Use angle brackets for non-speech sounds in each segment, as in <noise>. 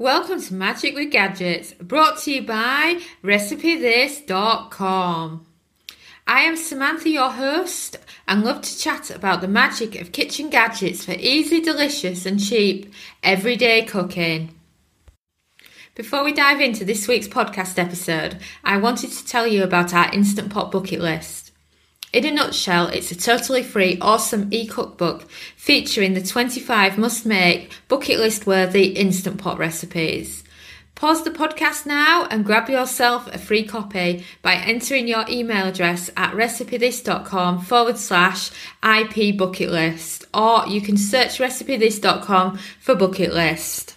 Welcome to Magic with Gadgets, brought to you by RecipeThis.com. I am Samantha, your host, and love to chat about the magic of kitchen gadgets for easy, delicious, and cheap everyday cooking. Before we dive into this week's podcast episode, I wanted to tell you about our Instant Pot bucket list. In a nutshell, it's a totally free, awesome e cookbook featuring the 25 must make, bucket list worthy instant pot recipes. Pause the podcast now and grab yourself a free copy by entering your email address at recipethis.com forward slash IP bucket list, or you can search recipethis.com for bucket list.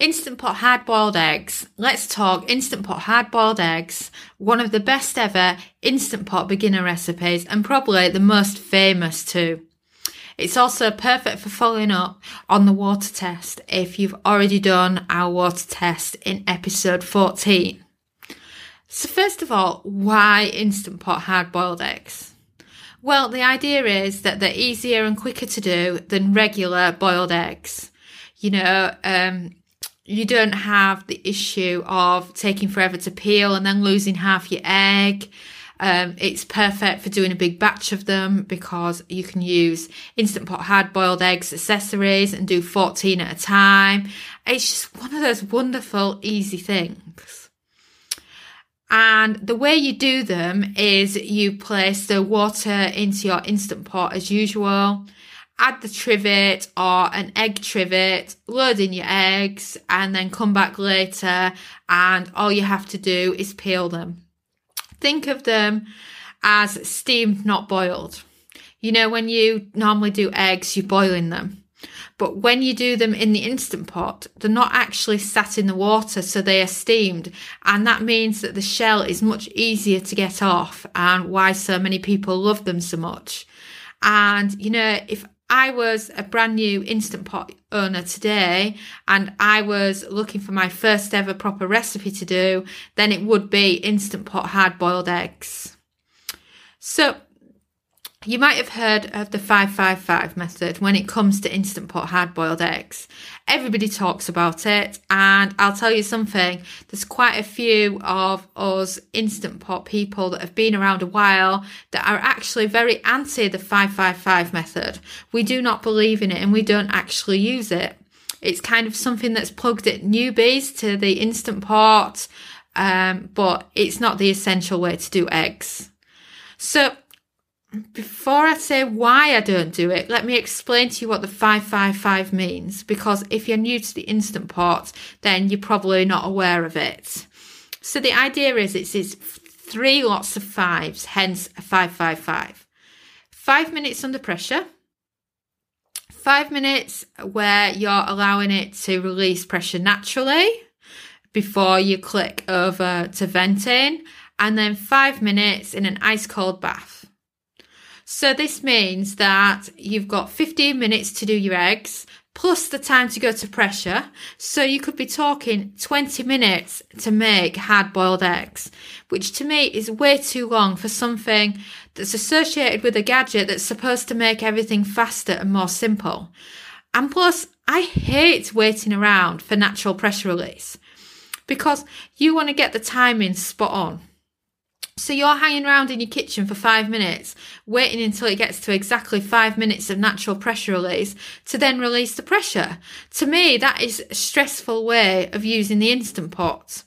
Instant Pot hard boiled eggs. Let's talk Instant Pot hard boiled eggs. One of the best ever Instant Pot beginner recipes and probably the most famous too. It's also perfect for following up on the water test if you've already done our water test in episode 14. So first of all, why Instant Pot hard boiled eggs? Well, the idea is that they're easier and quicker to do than regular boiled eggs. You know, um, you don't have the issue of taking forever to peel and then losing half your egg. Um, it's perfect for doing a big batch of them because you can use Instant Pot hard boiled eggs accessories and do 14 at a time. It's just one of those wonderful, easy things. And the way you do them is you place the water into your Instant Pot as usual add the trivet or an egg trivet, load in your eggs, and then come back later, and all you have to do is peel them. Think of them as steamed, not boiled. You know, when you normally do eggs, you're boiling them. But when you do them in the instant pot, they're not actually sat in the water, so they are steamed. And that means that the shell is much easier to get off, and why so many people love them so much. And, you know, if I was a brand new Instant Pot owner today and I was looking for my first ever proper recipe to do, then it would be Instant Pot hard boiled eggs. So you might have heard of the 555 method when it comes to Instant Pot hard boiled eggs. Everybody talks about it, and I'll tell you something there's quite a few of us Instant Pot people that have been around a while that are actually very anti the 555 method. We do not believe in it and we don't actually use it. It's kind of something that's plugged at newbies to the Instant Pot, um, but it's not the essential way to do eggs. So before I say why I don't do it, let me explain to you what the 555 means because if you're new to the Instant Pot, then you're probably not aware of it. So the idea is it's, it's three lots of fives, hence a 555. Five minutes under pressure, five minutes where you're allowing it to release pressure naturally before you click over to venting, and then five minutes in an ice cold bath. So this means that you've got 15 minutes to do your eggs plus the time to go to pressure. So you could be talking 20 minutes to make hard boiled eggs, which to me is way too long for something that's associated with a gadget that's supposed to make everything faster and more simple. And plus, I hate waiting around for natural pressure release because you want to get the timing spot on. So you're hanging around in your kitchen for five minutes, waiting until it gets to exactly five minutes of natural pressure release to then release the pressure. To me, that is a stressful way of using the Instant Pot.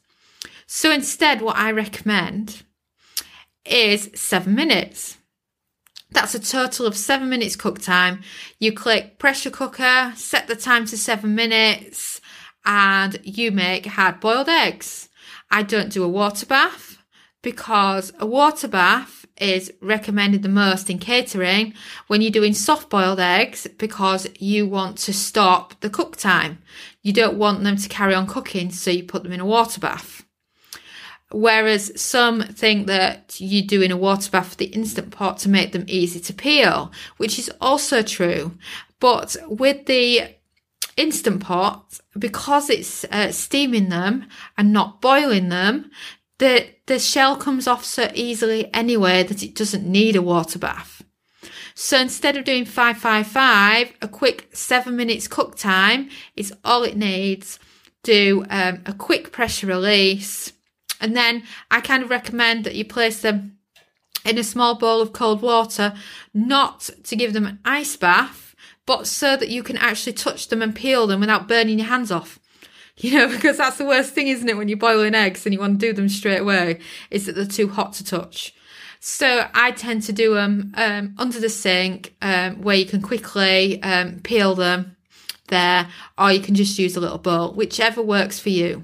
So instead, what I recommend is seven minutes. That's a total of seven minutes cook time. You click pressure cooker, set the time to seven minutes, and you make hard boiled eggs. I don't do a water bath because a water bath is recommended the most in catering when you're doing soft boiled eggs because you want to stop the cook time. You don't want them to carry on cooking, so you put them in a water bath. Whereas some think that you do in a water bath for the instant pot to make them easy to peel, which is also true. But with the instant pot, because it's uh, steaming them and not boiling them, the, the shell comes off so easily anyway that it doesn't need a water bath. So instead of doing 555, a quick seven minutes cook time is all it needs. Do um, a quick pressure release. And then I kind of recommend that you place them in a small bowl of cold water, not to give them an ice bath, but so that you can actually touch them and peel them without burning your hands off. <laughs> You know, because that's the worst thing, isn't it? When you're boiling eggs and you want to do them straight away, is that they're too hot to touch. So I tend to do them um, under the sink um, where you can quickly um, peel them there, or you can just use a little bowl, whichever works for you.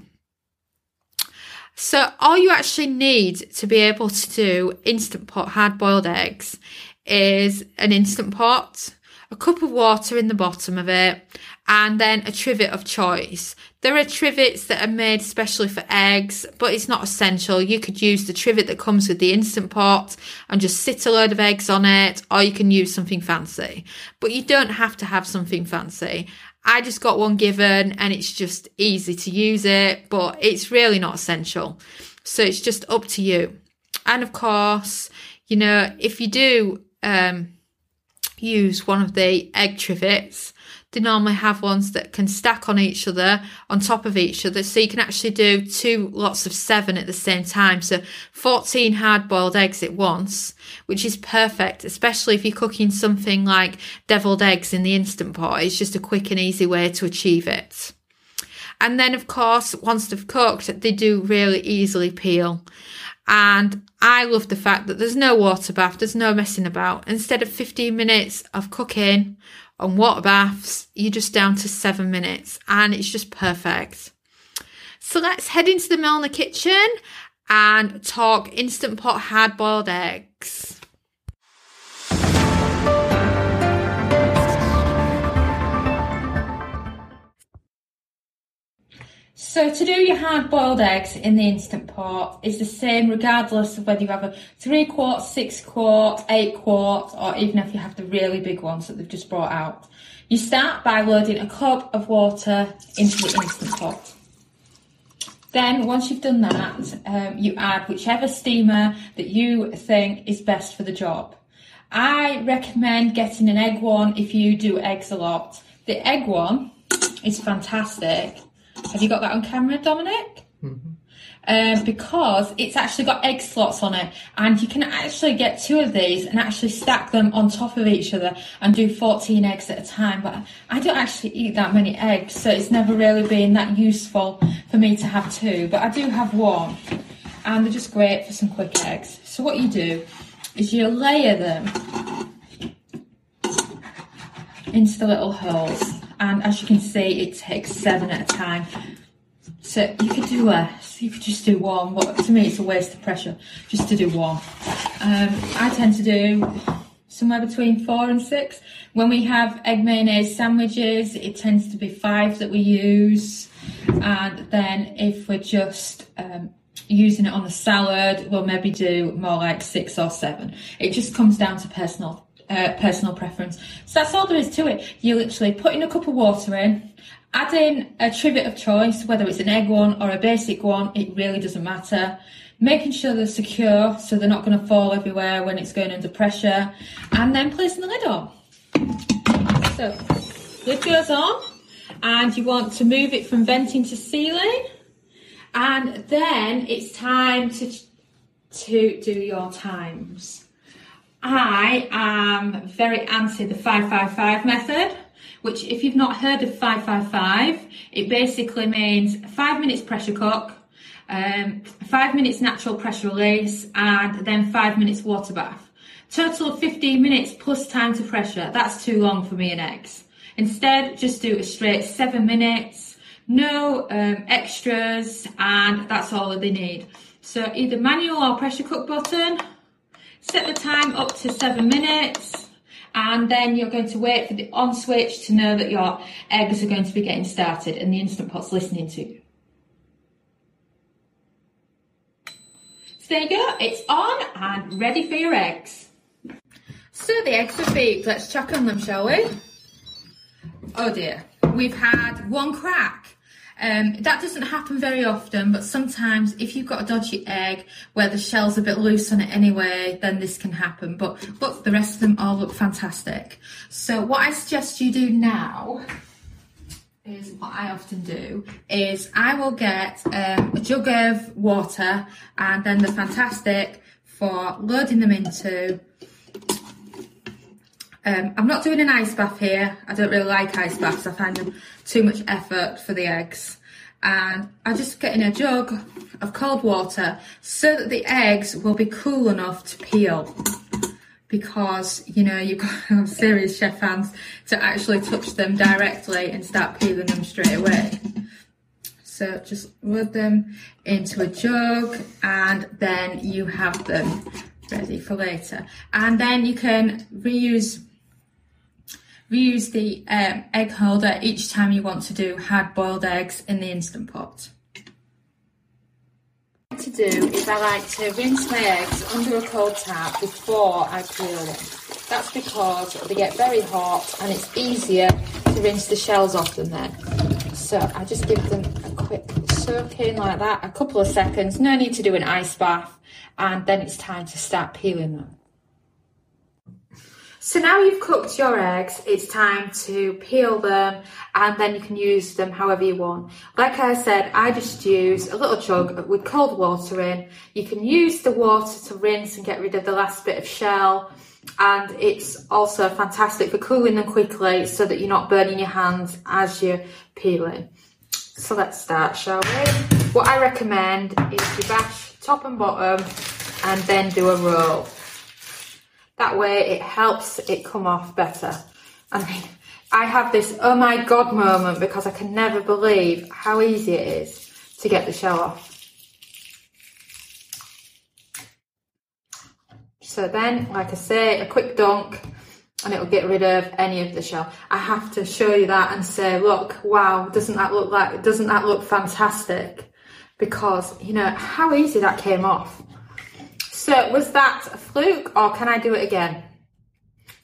So all you actually need to be able to do instant pot hard boiled eggs is an instant pot, a cup of water in the bottom of it, and then a trivet of choice. There are trivets that are made especially for eggs, but it's not essential. You could use the trivet that comes with the instant pot and just sit a load of eggs on it, or you can use something fancy. But you don't have to have something fancy. I just got one given and it's just easy to use it, but it's really not essential. So it's just up to you. And of course, you know, if you do um, use one of the egg trivets, they normally have ones that can stack on each other, on top of each other. So you can actually do two lots of seven at the same time. So 14 hard boiled eggs at once, which is perfect, especially if you're cooking something like deviled eggs in the Instant Pot. It's just a quick and easy way to achieve it. And then, of course, once they've cooked, they do really easily peel. And I love the fact that there's no water bath, there's no messing about. Instead of 15 minutes of cooking on water baths, you're just down to seven minutes and it's just perfect. So let's head into the Milner kitchen and talk Instant Pot hard boiled eggs. So to do your hard boiled eggs in the Instant Pot is the same regardless of whether you have a 3 quart, 6 quart, 8 quart or even if you have the really big ones that they've just brought out. You start by loading a cup of water into the Instant Pot. Then once you've done that, um, you add whichever steamer that you think is best for the job. I recommend getting an egg one if you do eggs a lot. The egg one is fantastic have you got that on camera, Dominic? Mm-hmm. Um, because it's actually got egg slots on it, and you can actually get two of these and actually stack them on top of each other and do 14 eggs at a time. But I don't actually eat that many eggs, so it's never really been that useful for me to have two. But I do have one, and they're just great for some quick eggs. So what you do is you layer them into the little holes and as you can see it takes seven at a time. So you could do less you could just do one but to me it's a waste of pressure just to do one. Um, I tend to do somewhere between four and six. When we have egg mayonnaise sandwiches it tends to be five that we use. And then if we're just um, using it on the salad we'll maybe do more like six or seven. It just comes down to personal uh, personal preference. So that's all there is to it. You're literally put in a cup of water in, add in a trivet of choice, whether it's an egg one or a basic one, it really doesn't matter. Making sure they're secure so they're not going to fall everywhere when it's going under pressure, and then placing the lid on. So, lid goes on, and you want to move it from venting to sealing, and then it's time to to do your times. I am very anti the 555 method, which if you've not heard of 555, it basically means five minutes pressure cook, um, five minutes natural pressure release, and then five minutes water bath. Total of 15 minutes plus time to pressure. That's too long for me and eggs. Instead, just do a straight seven minutes, no um, extras, and that's all that they need. So either manual or pressure cook button, Set the time up to seven minutes and then you're going to wait for the on switch to know that your eggs are going to be getting started and the Instant Pot's listening to you. So there you go, it's on and ready for your eggs. So the eggs are beeped, let's check on them, shall we? Oh dear, we've had one crack. Um, that doesn't happen very often, but sometimes if you've got a dodgy egg where the shell's a bit loose on it anyway, then this can happen. But look, the rest of them all look fantastic. So what I suggest you do now is what I often do is I will get um, a jug of water and then the fantastic for loading them into. Um, I'm not doing an ice bath here. I don't really like ice baths. I find them too much effort for the eggs. And I just get in a jug of cold water so that the eggs will be cool enough to peel because you know you've got <laughs> serious chef hands to actually touch them directly and start peeling them straight away. So just load them into a jug and then you have them ready for later. And then you can reuse reuse the um, egg holder each time you want to do hard boiled eggs in the Instant Pot What to do is I like to rinse my eggs under a cold tap before I peel them. That's because they get very hot and it's easier to rinse the shells off them then. So I just give them a quick soak in like that, a couple of seconds, no need to do an ice bath, and then it's time to start peeling them. So now you've cooked your eggs, it's time to peel them and then you can use them however you want. Like I said, I just use a little jug with cold water in. You can use the water to rinse and get rid of the last bit of shell. And it's also fantastic for cooling them quickly so that you're not burning your hands as you're peeling. So let's start, shall we? What I recommend is you bash top and bottom and then do a roll. That way it helps it come off better. I mean, I have this oh my god moment because I can never believe how easy it is to get the shell off. So then, like I say, a quick dunk and it'll get rid of any of the shell. I have to show you that and say, look, wow, doesn't that look like, doesn't that look fantastic? Because, you know, how easy that came off. So was that a fluke or can I do it again?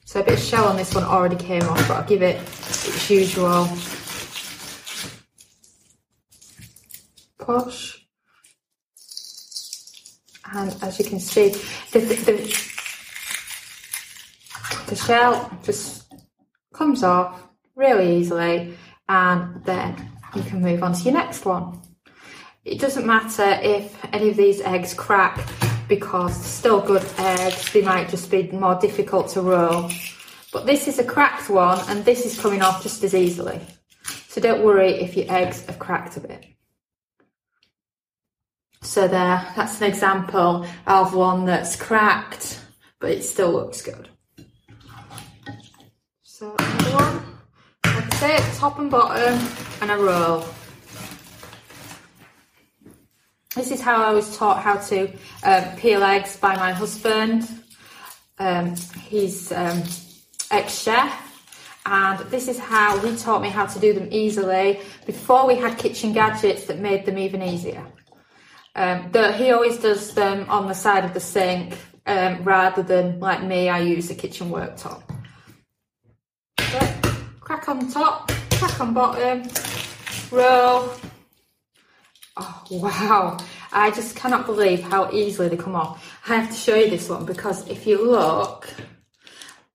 So a bit of shell on this one already came off, but I'll give it its usual push. And as you can see, the, the, the shell just comes off really easily and then you can move on to your next one. It doesn't matter if any of these eggs crack because still good eggs, they might just be more difficult to roll. But this is a cracked one and this is coming off just as easily. So don't worry if your eggs have cracked a bit. So there, that's an example of one that's cracked, but it still looks good. So another one, like I say, top and bottom and a roll. This is how I was taught how to um, peel eggs by my husband. Um, he's um, ex-chef and this is how he taught me how to do them easily before we had kitchen gadgets that made them even easier. Um, he always does them on the side of the sink um, rather than like me, I use a kitchen worktop. So, crack on top, crack on bottom, roll, Oh, wow. I just cannot believe how easily they come off. I have to show you this one because if you look,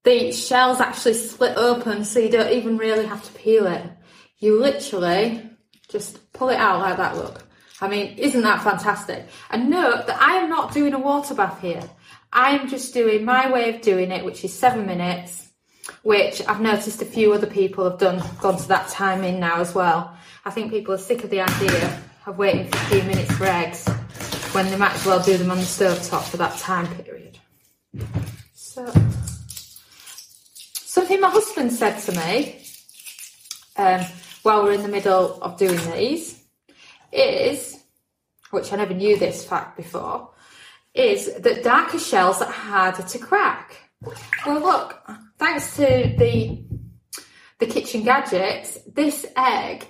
the shell's actually split open so you don't even really have to peel it. You literally just pull it out like that, look. I mean, isn't that fantastic? And note that I am not doing a water bath here. I am just doing my way of doing it, which is seven minutes, which I've noticed a few other people have done, gone to that time in now as well. I think people are sick of the idea of waiting 15 minutes for eggs when they might as well do them on the stove top for that time period. So, something my husband said to me um, while we're in the middle of doing these is, which I never knew this fact before, is that darker shells are harder to crack. Well, look, thanks to the the kitchen gadgets, this egg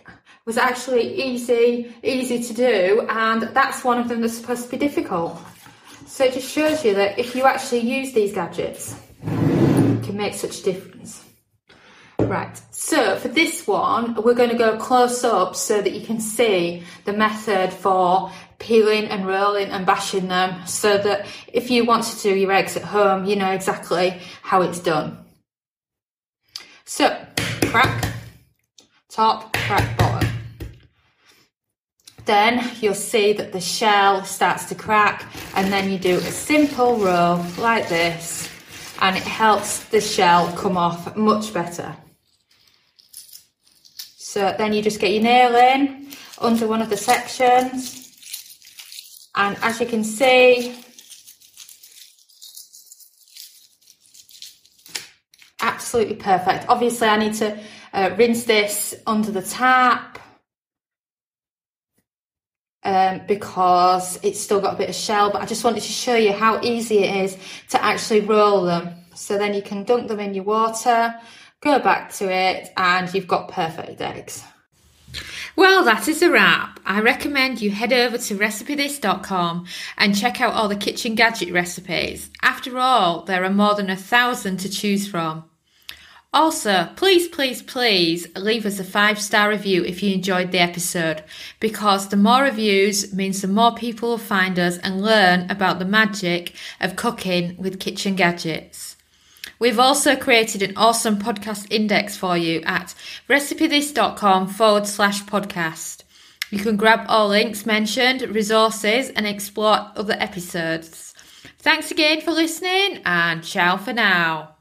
was actually easy, easy to do, and that's one of them that's supposed to be difficult. So it just shows you that if you actually use these gadgets, it can make such a difference. Right, so for this one, we're going to go close up so that you can see the method for peeling and rolling and bashing them so that if you want to do your eggs at home, you know exactly how it's done. So, crack, top, crack, bottom. Then you'll see that the shell starts to crack and then you do a simple roll like this and it helps the shell come off much better. So then you just get your nail in under one of the sections. And as you can see, absolutely perfect. Obviously I need to uh, rinse this under the tap um, because it's still got a bit of shell, but I just wanted to show you how easy it is to actually roll them. So then you can dunk them in your water, go back to it, and you've got perfect eggs. Well, that is a wrap. I recommend you head over to recipethis.com and check out all the kitchen gadget recipes. After all, there are more than a thousand to choose from. Also, please, please, please leave us a five star review if you enjoyed the episode because the more reviews means the more people will find us and learn about the magic of cooking with kitchen gadgets. We've also created an awesome podcast index for you at recipethis.com forward slash podcast. You can grab all links mentioned, resources, and explore other episodes. Thanks again for listening, and ciao for now.